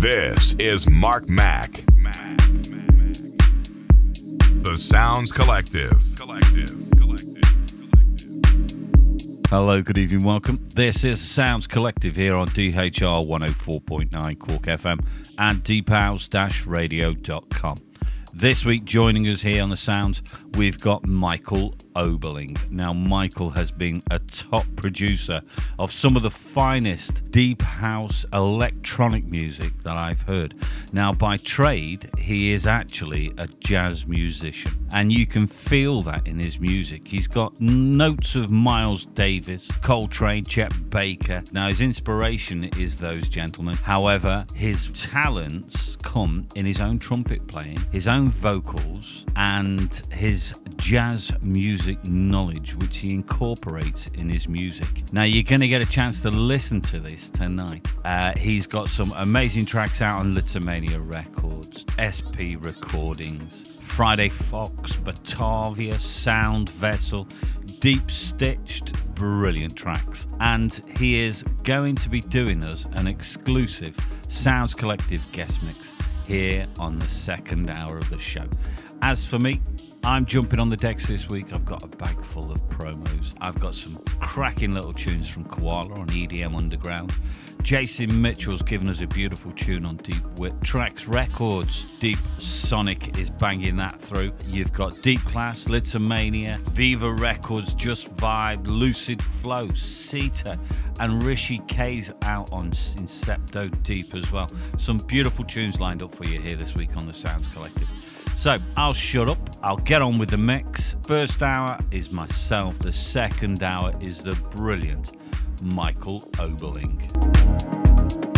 This is Mark Mac. The Sounds Collective. Collective. Hello, good evening, welcome. This is Sounds Collective here on DHR 104.9 Cork FM and deephouse-radio.com. This week, joining us here on the Sounds, we've got Michael Oberling. Now, Michael has been a top producer of some of the finest deep house electronic music that I've heard. Now, by trade, he is actually a jazz musician, and you can feel that in his music. He's got notes of Miles Davis, Coltrane, Chet Baker. Now, his inspiration is those gentlemen. However, his talents come in his own trumpet playing, his own vocals, and his jazz music knowledge, which he incorporates in his music. Now, you're going to get a chance to listen to this tonight. Uh, he's got some amazing tracks out on Lisztomania Records, SP Recordings, Friday Fox, Batavia, Sound Vessel, DeepStitched, brilliant tracks. And he is going to be doing us an exclusive Sounds Collective guest mix here on the second hour of the show. As for me, I'm jumping on the decks this week. I've got a bag full of promos. I've got some cracking little tunes from Koala on EDM Underground. Jason Mitchell's given us a beautiful tune on Deep Wit Tracks Records. Deep Sonic is banging that through. You've got Deep Class, Lisztomania, Viva Records, Just Vibe, Lucid Flow, Sita, and Rishi K's out on Incepto Deep as well. Some beautiful tunes lined up for you here this week on the Sounds Collective. So I'll shut up, I'll get on with the mix. First hour is myself, the second hour is the brilliant Michael Oberling.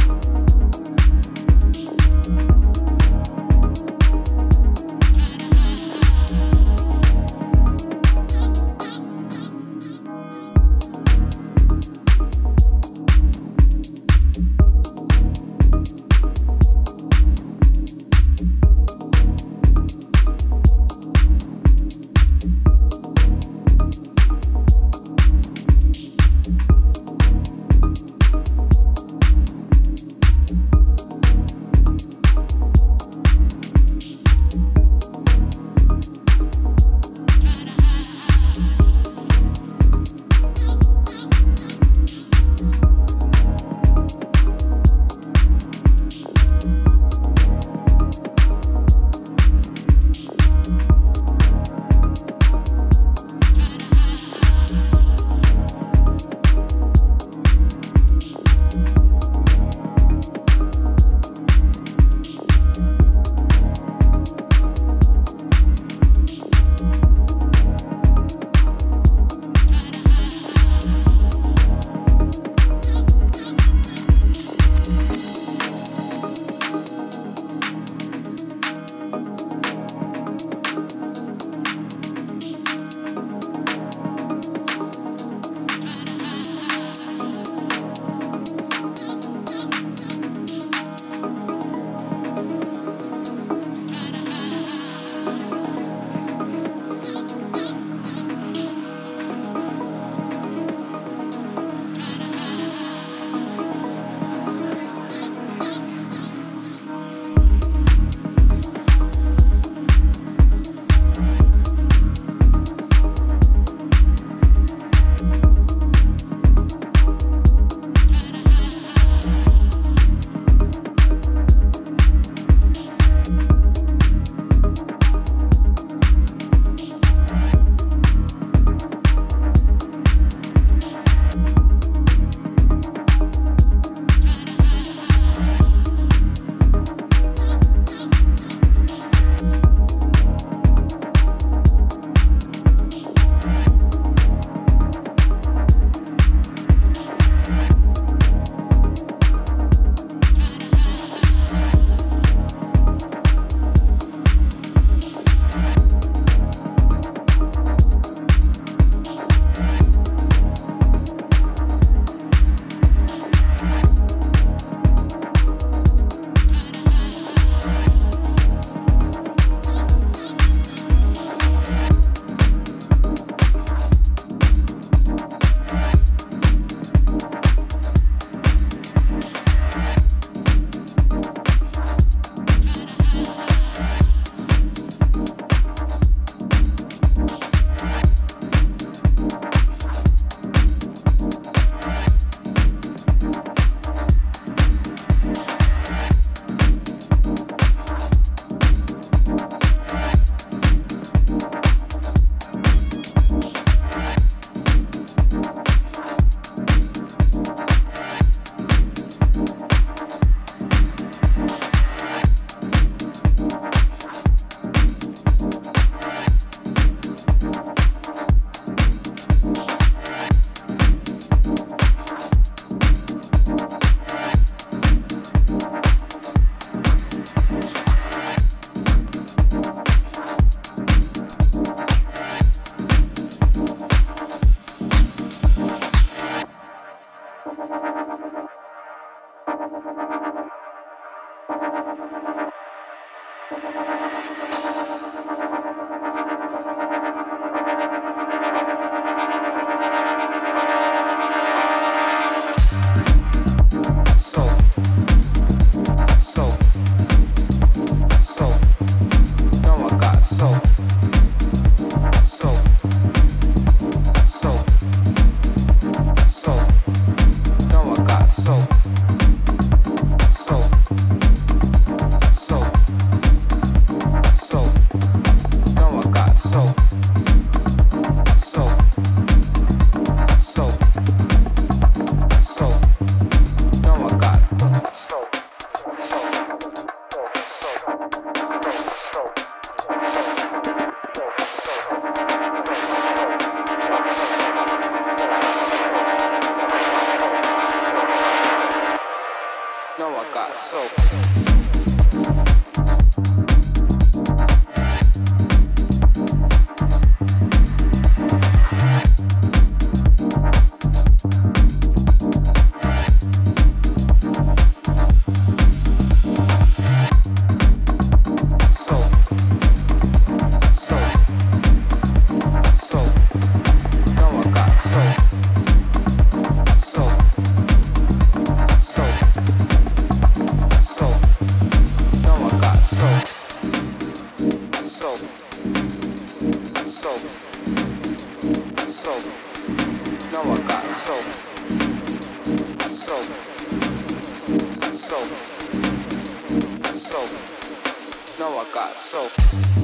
Soul.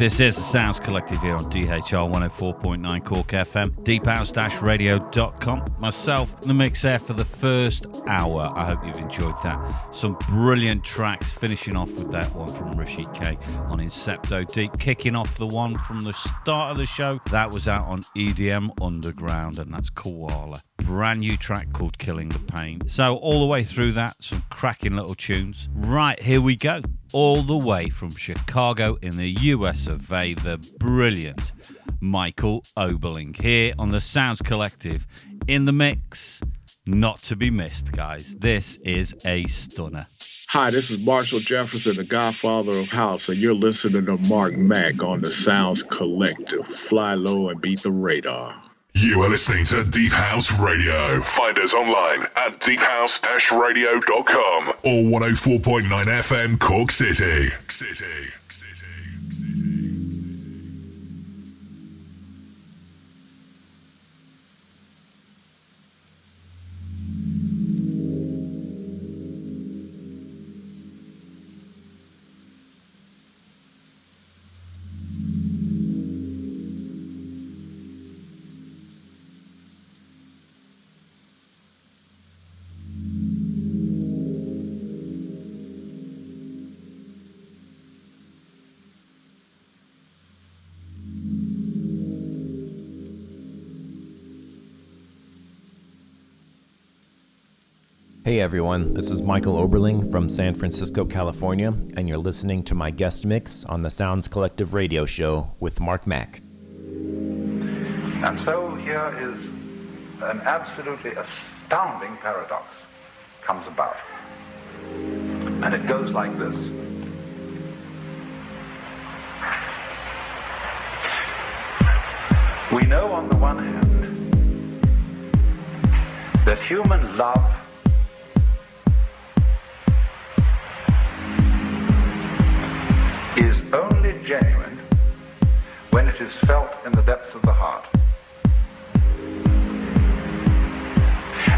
This is the Sounds Collective here on DHR 104.9 Cork FM, deephouse-radio.com. Myself, the mix there for the first hour. I hope you've enjoyed that. Some brilliant tracks, finishing off with that one from Rashid K on Incepto Deep, kicking off the one from the start of the show. That was out on EDM Underground, and that's Koala brand new track called Killing the Pain. So, all the way through that, some cracking little tunes. Right, here we go all the way from Chicago in the US of A, the brilliant Michael Oberling here on the Sounds Collective in the mix. Not to be missed, guys. This is a stunner. Hi, this is Marshall Jefferson, the godfather of house, and you're listening to Mark Mac on the Sounds Collective. Fly low and beat the radar. You are listening to Deep House Radio. Find us online at deephouse-radio.com or 104.9 FM Cork City. City. Hey everyone, this is Michael Oberling from San Francisco, California, and you're listening to my guest mix on the Sounds Collective radio show with Mark Mac. And so here is an absolutely astounding paradox comes about. And it goes like this. We know on the one hand that human love when it is felt in the depths of the heart.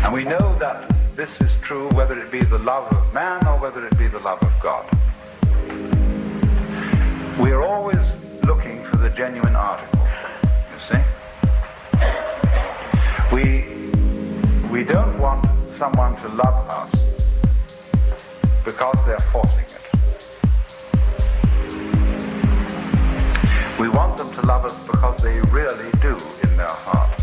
And we know that this is true whether it be the love of man or whether it be the love of God. We are always looking for the genuine article, you see. We, we don't want someone to love us because they're forcing to love us because they really do in their heart.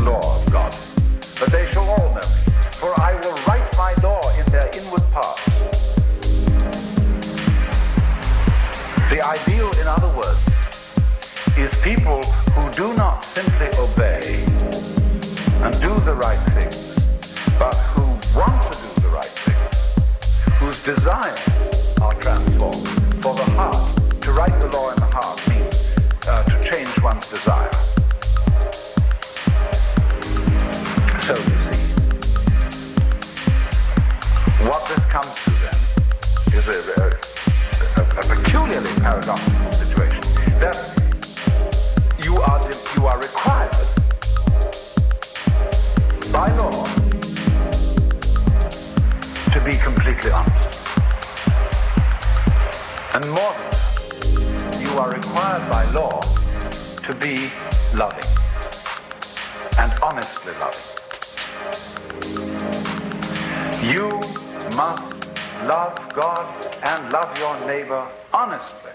The law of God. But they shall all know me, for I will write my law in their inward parts. The ideal, in other words, is people who do not simply obey and do the right things, but who want to do the right things, whose desires are transformed. For the heart, to write the law in the heart means uh, to change one's desire. Is a, a, a, peculiarly paradoxical situation. That you are you are required by law to be completely honest. And more than that, you are required by law to be loving and honestly loving. You must love God and love your neighbor honestly.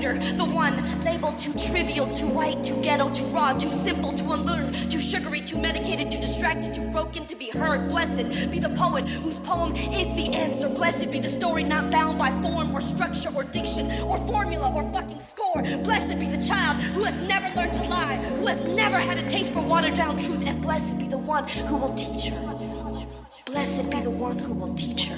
The one labeled too trivial, too white, too ghetto, too raw, too simple, too unlearned, too sugary, too medicated, too distracted, too broken to be heard. Blessed be the poet whose poem is the answer. Blessed be the story not bound by form or structure or diction or formula or fucking score. Blessed be the child who has never learned to lie, who has never had a taste for watered down truth, and blessed be the one who will teach her. Blessed be the one who will teach her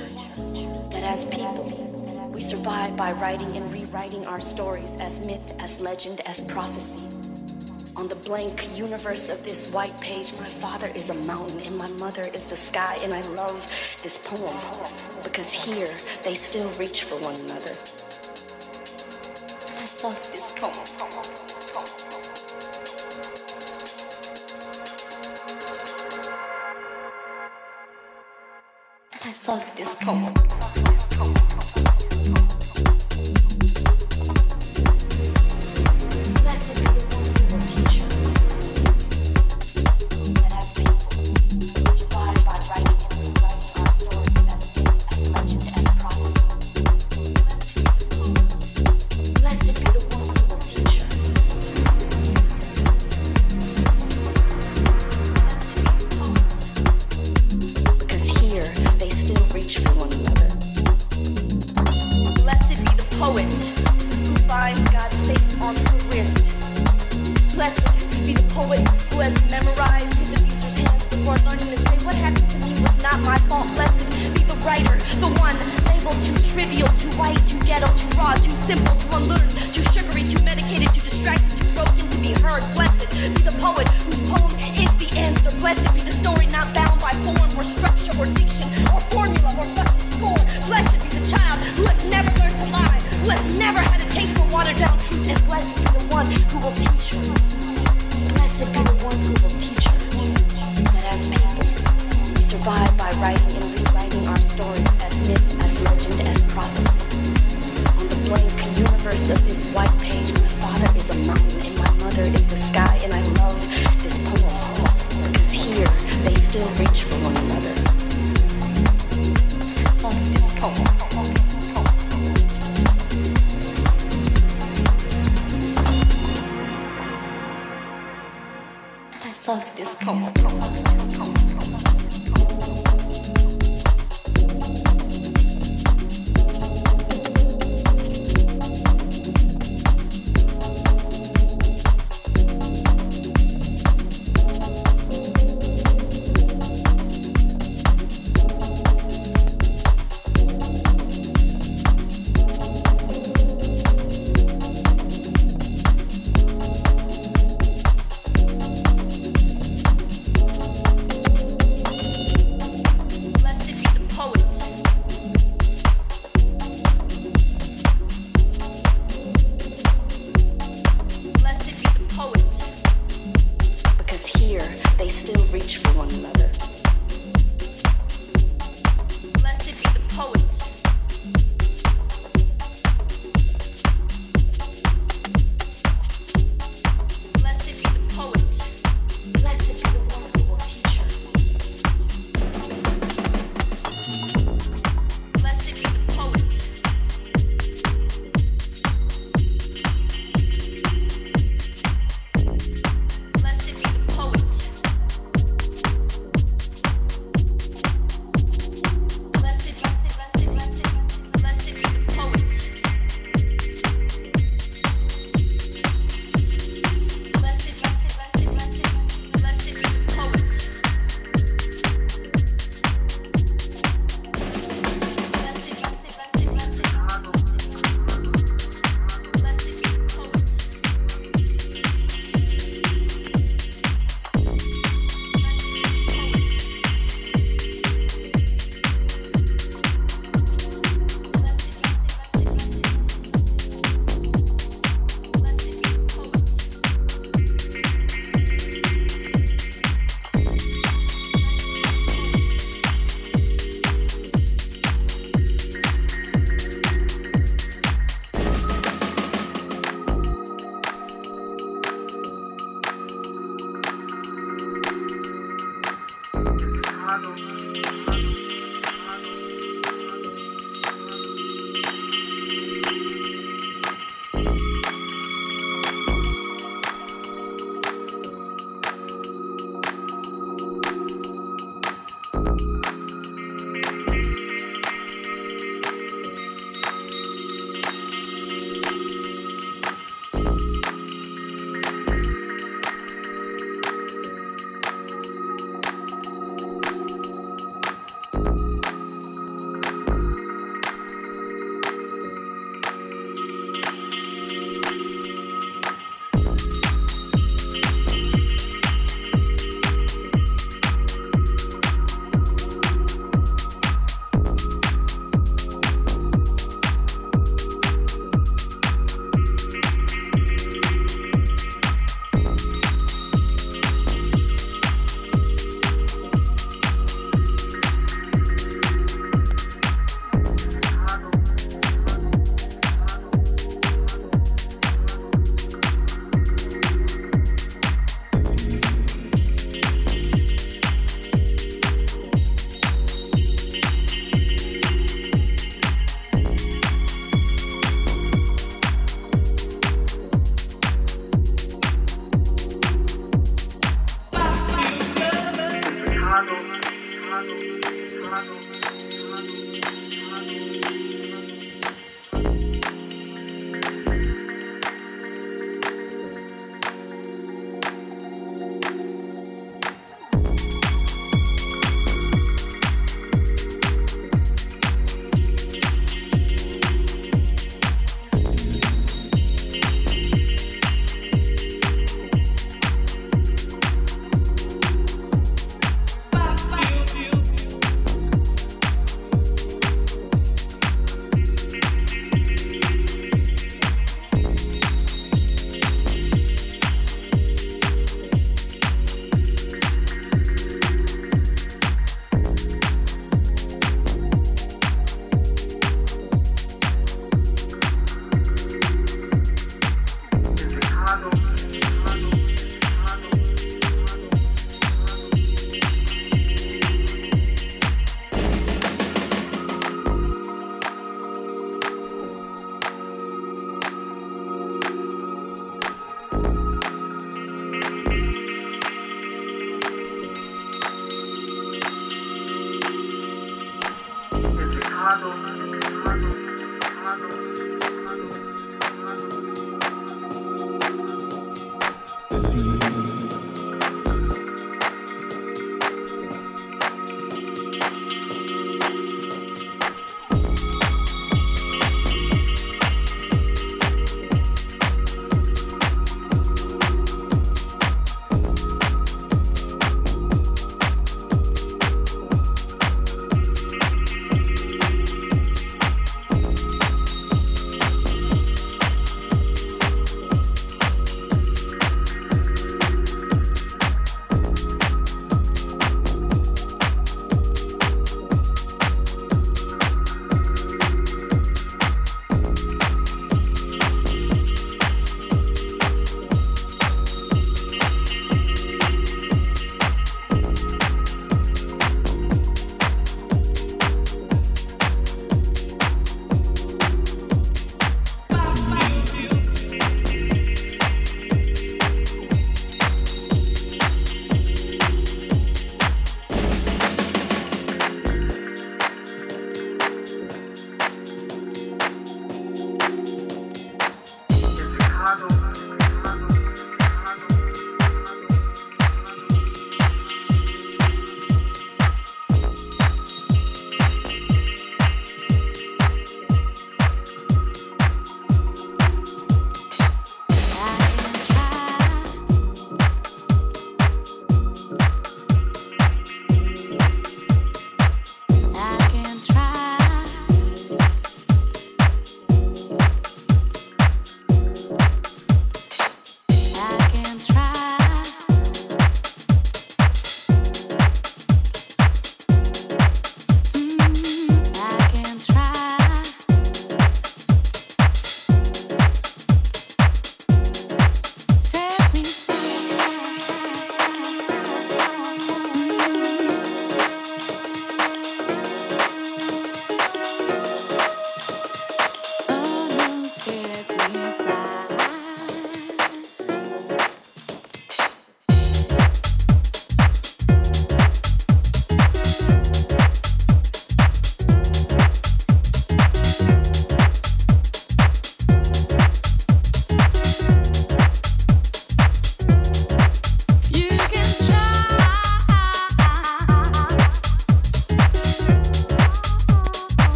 that as people, we survive by writing and rewriting our stories as myth, as legend, as prophecy. On the blank universe of this white page, my father is a mountain and my mother is the sky, and I love this poem because here they still reach for one another. I love this poem. I love this poem.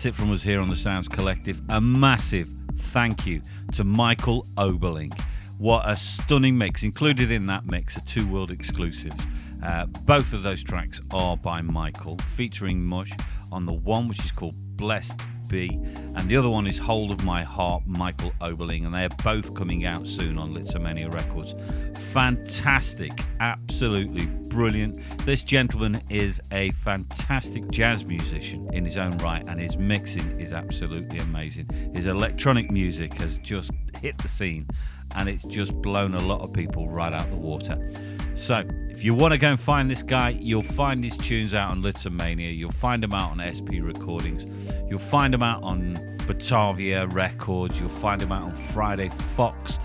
That's it from us here on the Sounds Collective. A massive thank you to Michael Oberling. What a stunning mix. Included in that mix are two world exclusives. Uh, both of those tracks are by Michael, featuring Mush on the one which is called Blessed Be, and the other one is Hold of My Heart, Michael Oberling, and they are both coming out soon on Lisztomania Records. Fantastic, absolutely brilliant. This gentleman is a fantastic jazz musician in his own right, and his mixing is absolutely amazing. His electronic music has just hit the scene, and it's just blown a lot of people right out the water. So, if you want to go and find this guy, you'll find his tunes out on Lisztomania. You'll find them out on SP Recordings. You'll find them out on Batavia Records. You'll find them out on Friday Fox.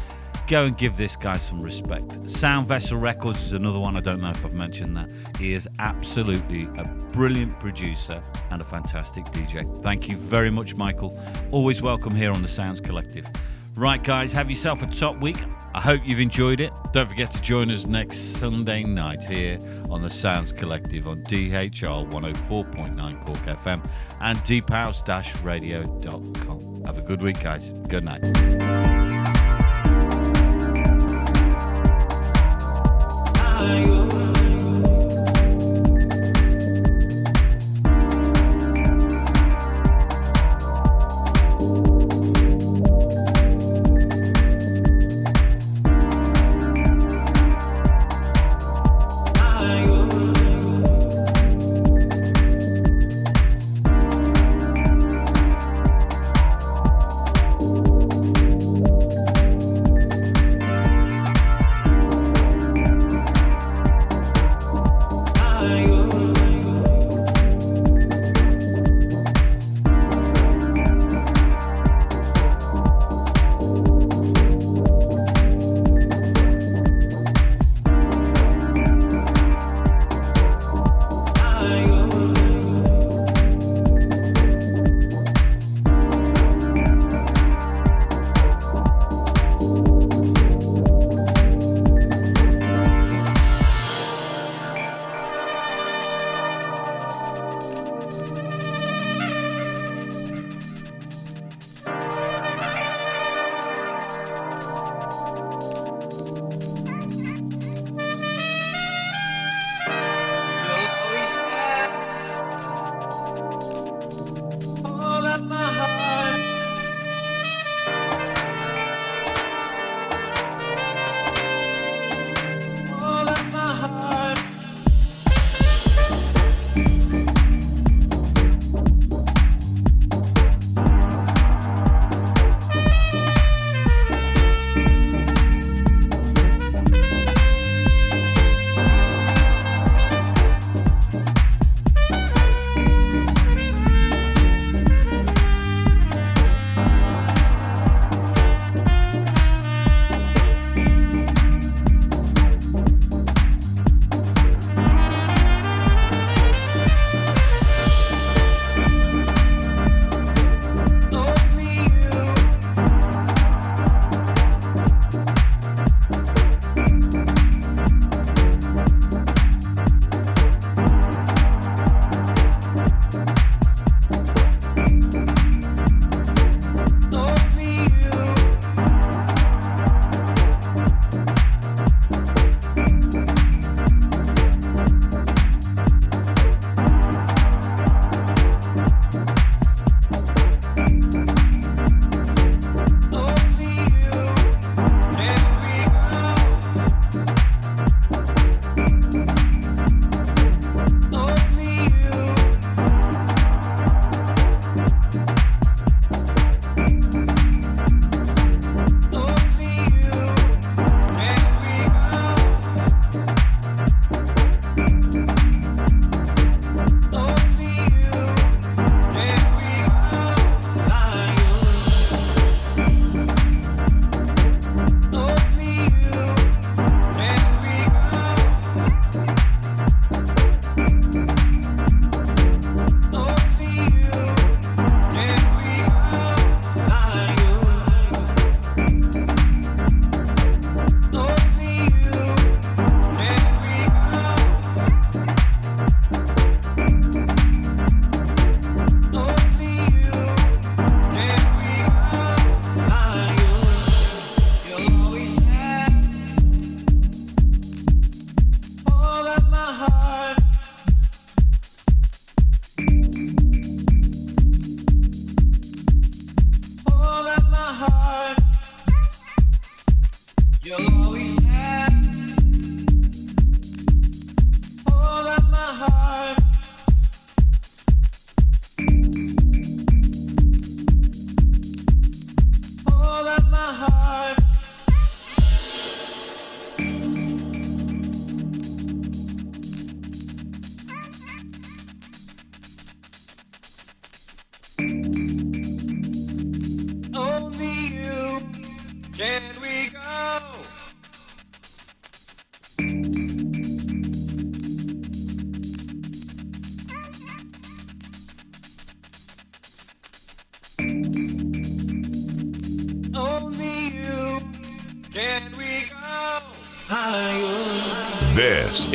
Go and give this guy some respect. Sound Vessel Records is another one. I don't know if I've mentioned that. He is absolutely a brilliant producer and a fantastic DJ. Thank you very much, Michael. Always welcome here on the Sounds Collective. Right, guys, have yourself a top week. I hope you've enjoyed it. Don't forget to join us next Sunday night here on the Sounds Collective on DHR 104.9 Cork FM and deephouse-radio.com. Have a good week, guys. Good night. you.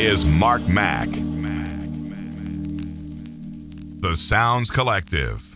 Is Mark Mac. The Sounds Collective.